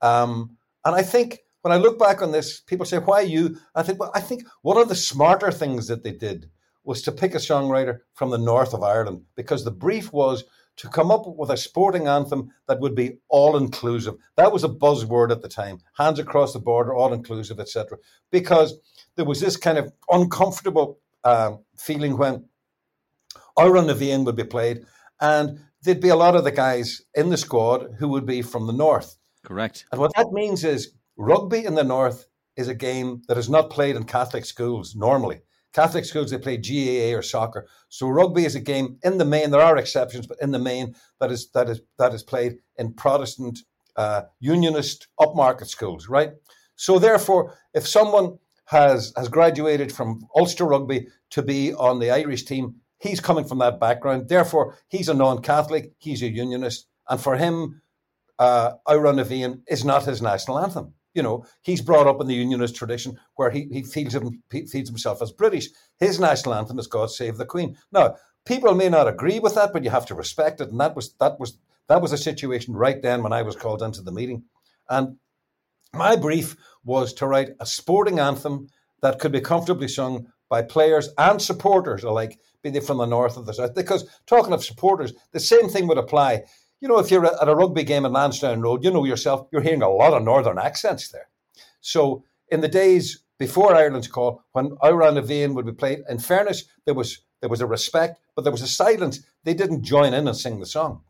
Um, and I think when I look back on this, people say, "Why you?" I think, well, I think one of the smarter things that they did was to pick a songwriter from the north of Ireland because the brief was to come up with a sporting anthem that would be all inclusive. That was a buzzword at the time. Hands across the border, all inclusive, etc. Because there was this kind of uncomfortable um, feeling when Amhrán na bhFiann would be played, and there'd be a lot of the guys in the squad who would be from the north. Correct. And what that means is rugby in the north is a game that is not played in Catholic schools normally. Catholic schools they play GAA or soccer. So rugby is a game in the main. There are exceptions, but in the main that is that is that is played in Protestant uh, Unionist upmarket schools, right? So therefore, if someone has has graduated from Ulster Rugby to be on the Irish team, he's coming from that background. Therefore, he's a non-Catholic. He's a Unionist, and for him, uh, Amhrán na bhFiann is not his national anthem. You know, he's brought up in the Unionist tradition where he, he feels, him, he feels himself as British. His national anthem is God Save the Queen. Now, people may not agree with that, but you have to respect it. And that was that was that was a situation right then when I was called into the meeting. And my brief was to write a sporting anthem that could be comfortably sung by players and supporters alike, be they from the north or the south. Because talking of supporters, the same thing would apply. You know, if you're at a rugby game in Lansdowne Road, you know yourself, you're hearing a lot of northern accents there. So in the days before Ireland's call, when Amhrán na bhFiann would be played, in fairness, there was there was a respect, but there was a silence. They didn't join in and sing the song.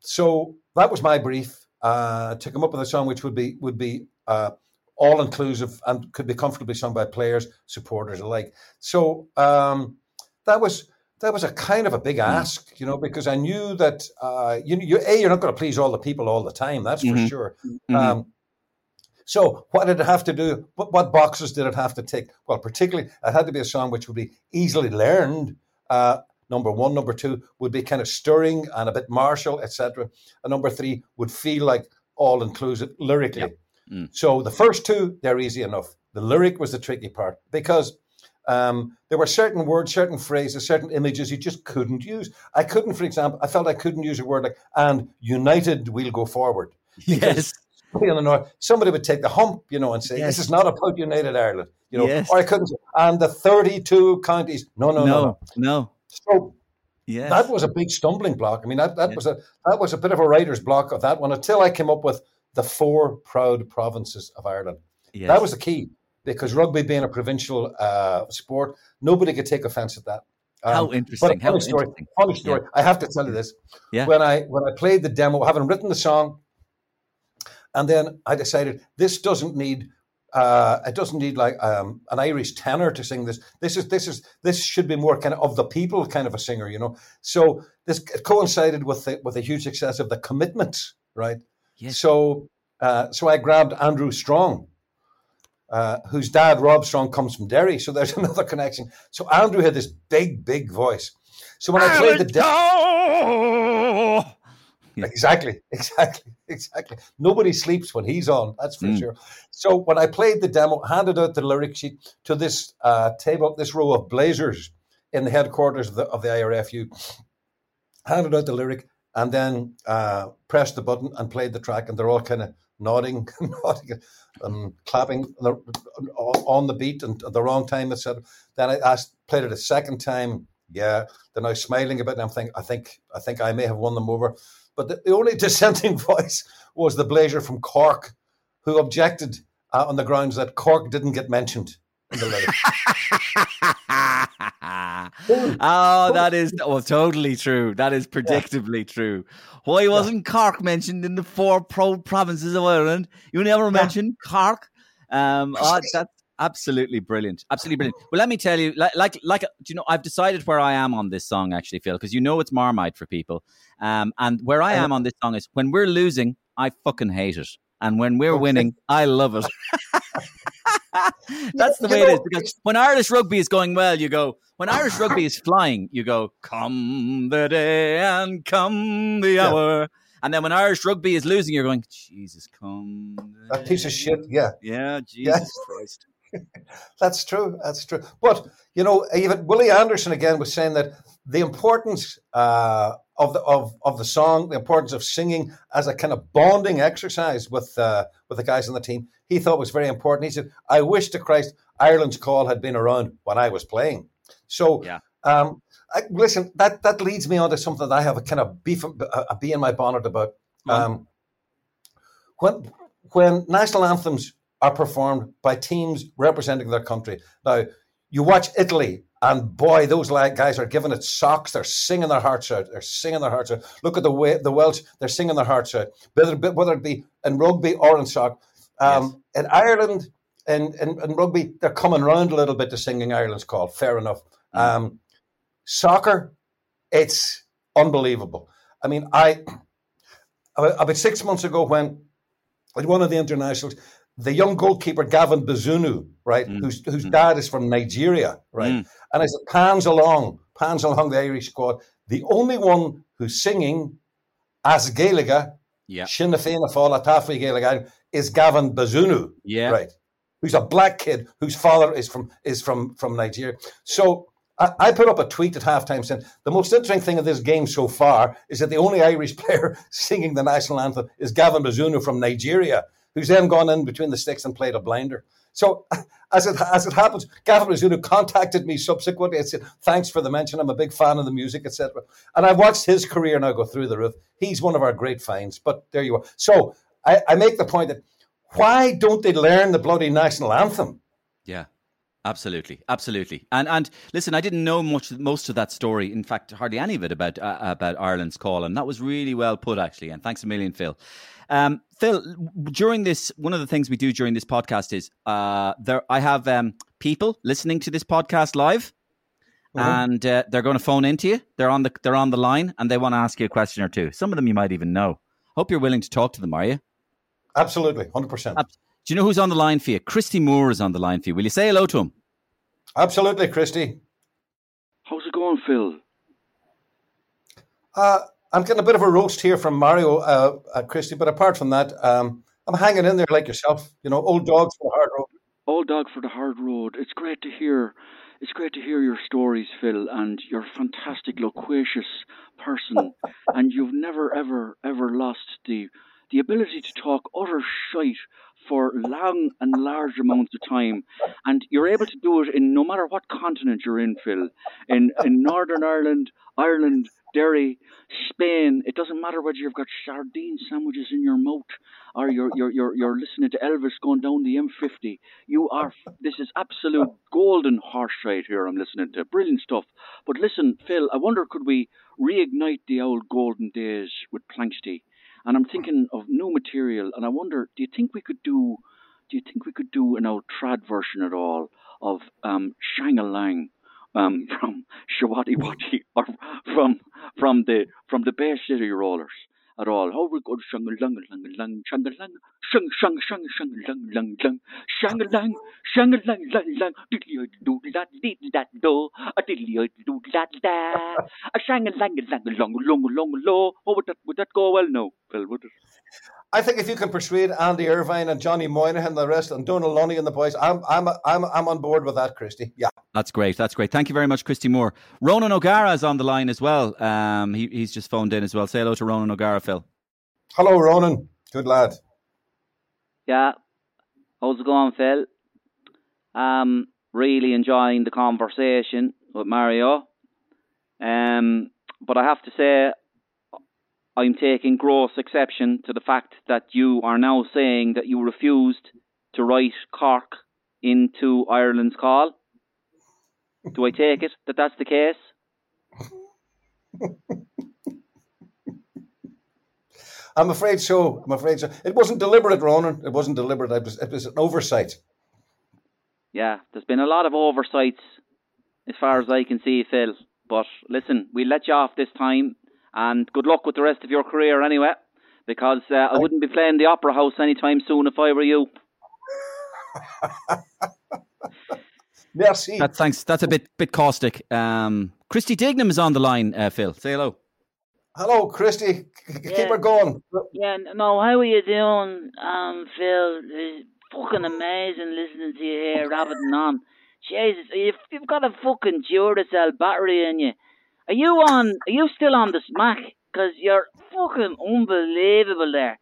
So that was my brief uh, to come up with a song which would be would be uh, all inclusive and could be comfortably sung by players, supporters alike. So um, that was that was a kind of a big ask, you know, because I knew that uh, you you a you're not going to please all the people all the time. That's for Mhm. sure. Mhm. Um, so what did it have to do? What, what boxes did it have to tick? Well, particularly, it had to be a song which would be easily learned. Uh, number one, number two would be kind of stirring and a bit martial, etc. And number three would feel like all inclusive lyrically. Mm. So the first two, they're easy enough. The lyric was the tricky part because um, there were certain words, certain phrases, certain images you just couldn't use. I couldn't, for example, I felt I couldn't use a word like "and united we'll go forward." Yes. in the north, somebody would take the hump, you know, and say, Yes. "This is not about United Ireland," you know, Yes. or I couldn't say, and the thirty-two counties. No, no, no, no. no. So Yes. that was a big stumbling block. I mean, that, that Yeah. was a that was a bit of a writer's block of that one until I came up with the four proud provinces of Ireland. yes. That was the key because rugby being a provincial uh, sport, nobody could take offence at that. Um, how but a interesting. How funny story. interesting. Funny story. I have to tell you this. Yeah. When I when I played the demo, having written the song, and then I decided this doesn't need uh, it doesn't need like um, an Irish tenor to sing this. This is this is this should be more kind of of the people kind of a singer, you know. So this coincided with the, with the huge success of the Commitments, right? Yes. So uh, so I grabbed Andrew Strong, uh, whose dad Rob Strong comes from Derry. So there's [LAUGHS] another connection. So Andrew had this big big voice. So when I played the demo. Yeah. Exactly, [LAUGHS] exactly, exactly. Nobody sleeps when he's on. That's for Mm. sure. So when I played the demo, handed out the lyric sheet to this uh, table, this row of blazers in the headquarters of the of the IRFU, handed out the lyric, and then uh, pressed the button and played the track, and they're all kind of nodding, [LAUGHS] nodding, and clapping on the- beat and at the wrong time, etc. Then I asked, played it a second time. Yeah, they're now smiling a bit, and I'm thinking, I think, I think I may have won them over. But the, the only [LAUGHS] dissenting voice was the blazer from Cork, who objected uh, on the grounds that Cork didn't get mentioned. [LAUGHS] oh, that is well, totally true. That is predictably true. Why wasn't Cork mentioned in the four pro provinces of Ireland? You never mentioned Cork. Um, [LAUGHS] oh, that's absolutely brilliant. Absolutely brilliant. Well, let me tell you, like, like, like, do you know, I've decided where I am on this song, actually, Phil, because you know it's Marmite for people. Um, and where I am on this song is when we're losing, I fucking hate it. And when we're winning, I love it. [LAUGHS] That's the way it is. Because when Irish rugby is going well, you go, when Irish rugby is flying, you go, come the day and come the Yeah. hour. And then when Irish rugby is losing, you're going, Jesus, come. That piece of shit, yeah. Yeah, Jesus Yes. Christ. [LAUGHS] That's true. That's true. But you know, even Willie Anderson again was saying that the importance uh, of the of of the song, the importance of singing as a kind of bonding exercise with uh, with the guys on the team, he thought was very important. He said, "I wish to Christ Ireland's call had been around when I was playing." So, Yeah. um, I, listen, that that leads me on to something that I have a kind of beef, a, a bee in my bonnet about. On. Um, when when national anthems are performed by teams representing their country. Now, you watch Italy, and boy, those guys are giving it socks. They're singing their hearts out. They're singing their hearts out. Look at the way the Welsh; they're singing their hearts out. Whether whether it be in rugby or in soccer, um, in Ireland, in, in in rugby, they're coming round a little bit to singing Ireland's call. Fair enough. Um, soccer, it's unbelievable. I mean, I about six months ago when at one of the internationals, the young goalkeeper Gavin Bazunu, right, Mm. whose whose dad is from Nigeria, right, Mm. and as it pans along, pans along the Irish squad, the only one who's singing as Gaeilge, Yeah. Sinn Féin Fála Tafi Gaeliga, is Gavin Bazunu, Yeah. right, who's a black kid whose father is from is from from Nigeria. So. I I put up a tweet at halftime saying the most interesting thing of this game so far is that the only Irish [LAUGHS] player singing the national anthem is Gavin Bazunu from Nigeria, who's then gone in between the sticks and played a blinder. So, [LAUGHS] as it as it happens, Gavin Bazunu contacted me subsequently and said, "Thanks for the mention. I'm a big fan of the music, etc." And I've watched his career now go through the roof. He's one of our great finds. But there you are. So I, I make the point that why don't they learn the bloody national anthem? Yeah. Absolutely, absolutely, and and listen, I didn't know much, most of that story. In fact, hardly any of it about uh, about Ireland's call, and that was really well put, actually. And thanks a million, Phil. Um, Phil, during this, one of the things we do during this podcast is uh, there. I have um, people listening to this podcast live, and uh, they're going to phone into you. They're on the they're on the line, and they want to ask you a question or two. Some of them you might even know. Hope you're willing to talk to them. Are you? Absolutely, hundred percent. Do you know who's on the line for you? Christy Moore is on the line for you. Will you say hello to him? Absolutely, Christy. How's it going, Phil? Uh, I'm getting a bit of a roast here from Mario, uh, uh, Christy, but apart from that, um, I'm hanging in there like yourself. You know, old dogs for the hard road. Old dog for the hard road. It's great to hear. It's great to hear your stories, Phil, and you're a fantastic, loquacious person, [LAUGHS] and you've never, ever, ever lost the the ability to talk utter shite for long and large amounts of time, and you're able to do it in no matter what continent you're in, Phil. In in Northern Ireland, Ireland, Derry, Spain. It doesn't matter whether you've got sardine sandwiches in your mouth or you're you're you're, you're listening to Elvis going down the M50. You are. This is absolute golden horse right here. I'm listening to brilliant stuff. But listen, Phil, I wonder could we reignite the old golden days with Planxty? And I'm thinking of new material, and I wonder, do you think we could do? Do you think we could do an old trad version at all of um, um, [LAUGHS] from Shawati Wati or from from the from the Bay City Rollers at all. How we go shang lang lang lang shang lang shang shang shang shang lang lang lang shang lang shang lang lang lang diddly do da dee da do a diddly do da da a shang lang lang long long long long. How would that would that go well? No, well would it? I think if you can persuade Andy Irvine and Johnny Moynihan and the rest and Dónal Lunny and the boys, I'm I'm I'm I'm on board with that, Christy. Yeah. That's great. That's great. Thank you very much, Christy Moore. Ronan O'Gara is on the line as well. Um, he, he's just phoned in as well. Say hello to Ronan O'Gara, Phil. Hello, Ronan. Good lad. Yeah. How's it going, Phil? Um, really enjoying the conversation with Mario. Um, but I have to say, I'm taking gross exception to the fact that you are now saying that you refused to write Cork into Ireland's call. Do I take it that that's the case? [LAUGHS] I'm afraid so. I'm afraid so. It wasn't deliberate, Ronan. It wasn't deliberate. It was, it was an oversight. Yeah, there's been a lot of oversights as far as I can see, Phil. But listen, we'll let you off this time, and good luck with the rest of your career anyway, because uh, I wouldn't be playing the Opera House anytime soon if I were you. [LAUGHS] Merci. That, thanks. That's a bit bit caustic. Um, Christy Dignam is on the line, uh, Phil. Say hello. Hello, Christy. Keep Yeah. her going. Yeah, no, how are you doing, um, Phil? It's fucking amazing listening to you here, rabbiting on. Jesus, you've, you've got a fucking Duracell battery in you. Are you on? Are you still on the smack? Because you're fucking unbelievable there.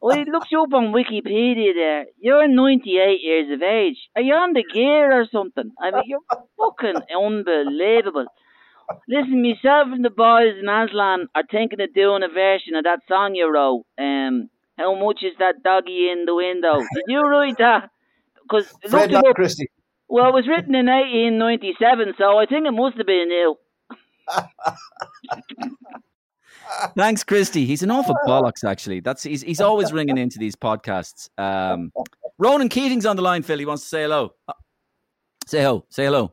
Well, it looks you up on Wikipedia there. You're 98 years of age. Are you on the gear or something? I mean, you're fucking unbelievable. Listen, myself and the boys in Aslan are thinking of doing a version of that song you wrote. Um, how much is that doggy in the window? Did you write that? Because Fred. Christy. Well, it was written in 1897, so I think it must have been you. Thanks, Christy. He's an awful bollocks, actually. That's he's he's always [LAUGHS] ringing into these podcasts. Um, Ronan Keating's on the line, Phil. He wants to say hello. Uh, Say hello. Say hello.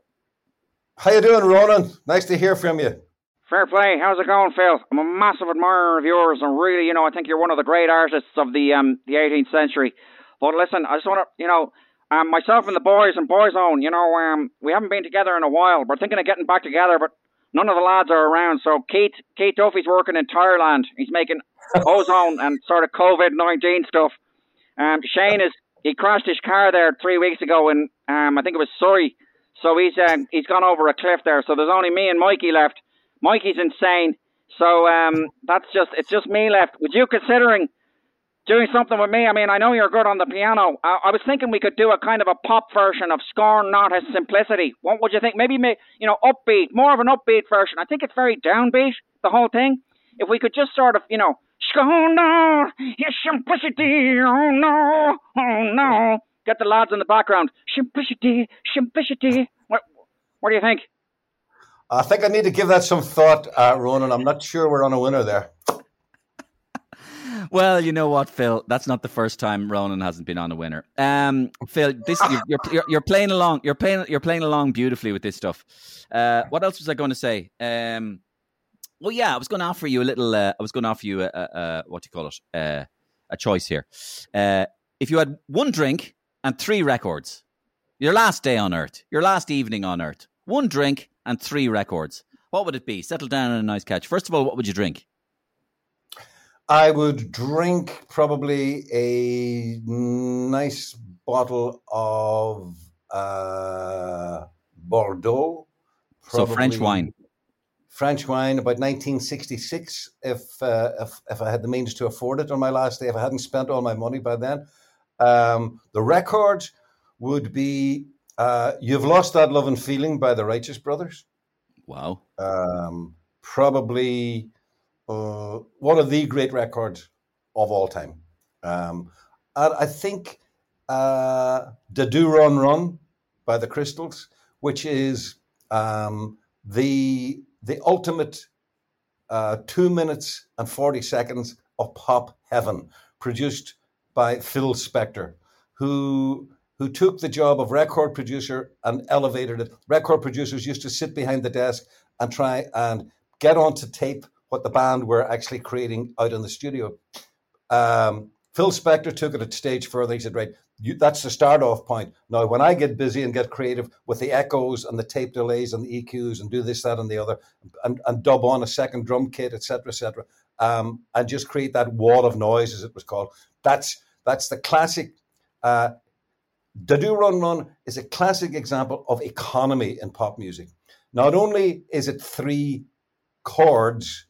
How you doing, Ronan? Nice to hear from you. Fair play. How's it going, Phil? I'm a massive admirer of yours, and really, you know, I think you're one of the great artists of the um the 18th century. But listen, I just want to, you know, um, myself and the boys and Boyzone, you know, um, we haven't been together in a while. We're thinking of getting back together, but none of the lads are around. So Keith, Keith Duffy's working in Thailand. He's making [LAUGHS] ozone and sort of COVID 19 stuff. Um, Shane is he crashed his car there three weeks ago in um, I think it was Surrey. So he's um, he's gone over a cliff there. So there's only me and Mikey left. Mikey's insane. So um, that's just it's just me left. Would you considering doing something with me? I mean, I know you're good on the piano. I, I was thinking we could do a kind of a pop version of "Scorn Not His Simplicity." What would you think? Maybe, ma- you know, upbeat, more of an upbeat version. I think it's very downbeat, the whole thing. If we could just sort of, you know, "Scorn Not His Simplicity," oh no, oh no. Get the lads in the background. Simplicity, simplicity. What, what do you think? I think I need to give that some thought, uh, Ronan. I'm not sure we're on a winner there. Well, you know what, Phil? That's not the first time Ronan hasn't been on a winner. Um, Phil, this you're, you're you're playing along. You're playing you're playing along beautifully with this stuff. Uh, what else was I going to say? Um, well, yeah, I was going to offer you a little. Uh, I was going to offer you a, a, a what do you call it? Uh, a choice here. Uh, if you had one drink and three records, your last day on Earth, your last evening on Earth, one drink and three records, what would it be? Settle down on a nice couch. First of all, what would you drink? I would drink probably a nice bottle of uh, Bordeaux. So French wine. French wine about 1966 if, uh, if, if I had the means to afford it on my last day, if I hadn't spent all my money by then. Um, the record would be uh, You've Lost That Love and Feeling by the Righteous Brothers. Wow. Um, probably uh, one of the great records of all time. Um, and I think uh, Da Do Run Run by the Crystals, which is um, the the ultimate uh, two minutes and 40 seconds of pop heaven, produced by Phil Spector, who who took the job of record producer and elevated it. Record producers used to sit behind the desk and try and get onto tape what the band were actually creating out in the studio. Um, Phil Spector took it a stage further. He said, "Right, you, that's the start off point. Now, when I get busy and get creative with the echoes and the tape delays and the EQs and do this, that, and the other, and, and dub on a second drum kit, etc., etc., um, and just create that wall of noise, as it was called. That's that's the classic. Uh, Da Do Run Run is a classic example of economy in pop music. Not only is it three chords,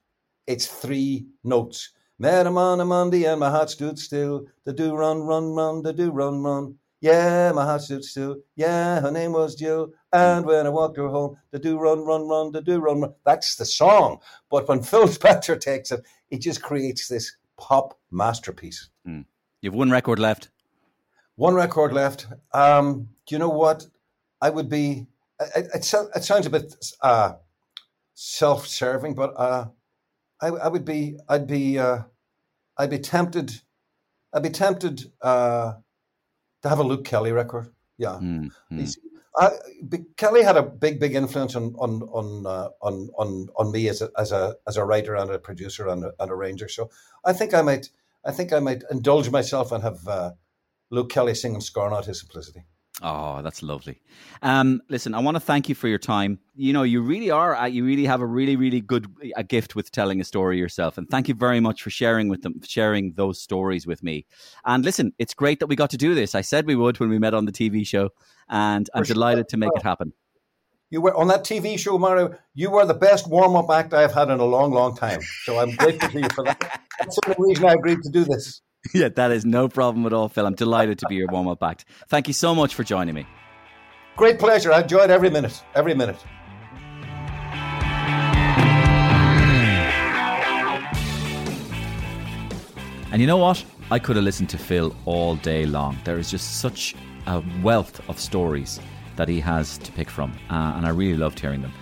it's three notes. Met him on a Monday and my heart stood still. The do run, run, run, the do run, run. Yeah, my heart stood still. Yeah, her name was Jill. And when I walked her home, the do run, run, run, the do run, run. That's the song. But when [LAUGHS] Phil Spector takes it, he just creates this pop masterpiece. Mm. You've one record left. One record left. Um, do you know what? I would be. It, it, it sounds a bit uh, self-serving, but uh, I, I, would be. I'd be. Uh, I'd be tempted. I'd be tempted uh, to have a Luke Kelly record. Yeah, mm-hmm. Kelly had a big, big influence on on on uh, on, on on me as a as a as a writer and a producer and a, and arranger. So I think I might. I think I might indulge myself and have uh, Luke Kelly singing "Scorn Not His Simplicity." Oh, that's lovely. Um, listen, I want to thank you for your time. You know, you really are, uh, you really have a really, really good a gift with telling a story yourself. And thank you very much for sharing with them, sharing those stories with me. And listen, it's great that we got to do this. I said we would when we met on the TV show, and I'm delighted to make it happen. You were on that TV show, Mario. You were the best warm up act I've had in a long, long time. So I'm grateful to you for that. [LAUGHS] That's the only reason I agreed to do this. [LAUGHS] yeah, that is no problem at all, Phil. I'm delighted to be your warm up act. Thank you so much for joining me. Great pleasure. I enjoyed every minute. Every minute. And you know what? I could have listened to Phil all day long. There is just such a wealth of stories that he has to pick from, uh, and I really loved hearing them.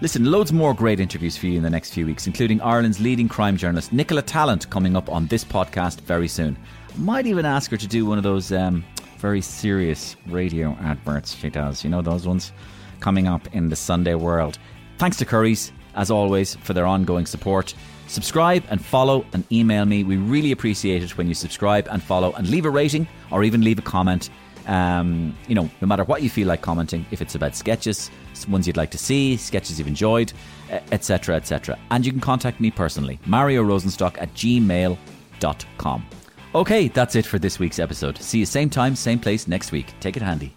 Listen, loads more great interviews for you in the next few weeks, including Ireland's leading crime journalist Nicola Tallant coming up on this podcast very soon. Might even ask her to do one of those um, very serious radio adverts she does. You know those ones coming up in the Sunday world. Thanks to Curry's, as always, for their ongoing support. Subscribe and follow and email me. We really appreciate it when you subscribe and follow and leave a rating or even leave a comment. Um, you know, no matter what you feel like commenting, if it's about sketches, ones you'd like to see, sketches you've enjoyed, etc., etc. And you can contact me personally, Mario Rosenstock at gmail.com. Okay, that's it for this week's episode. See you same time, same place next week. Take it handy.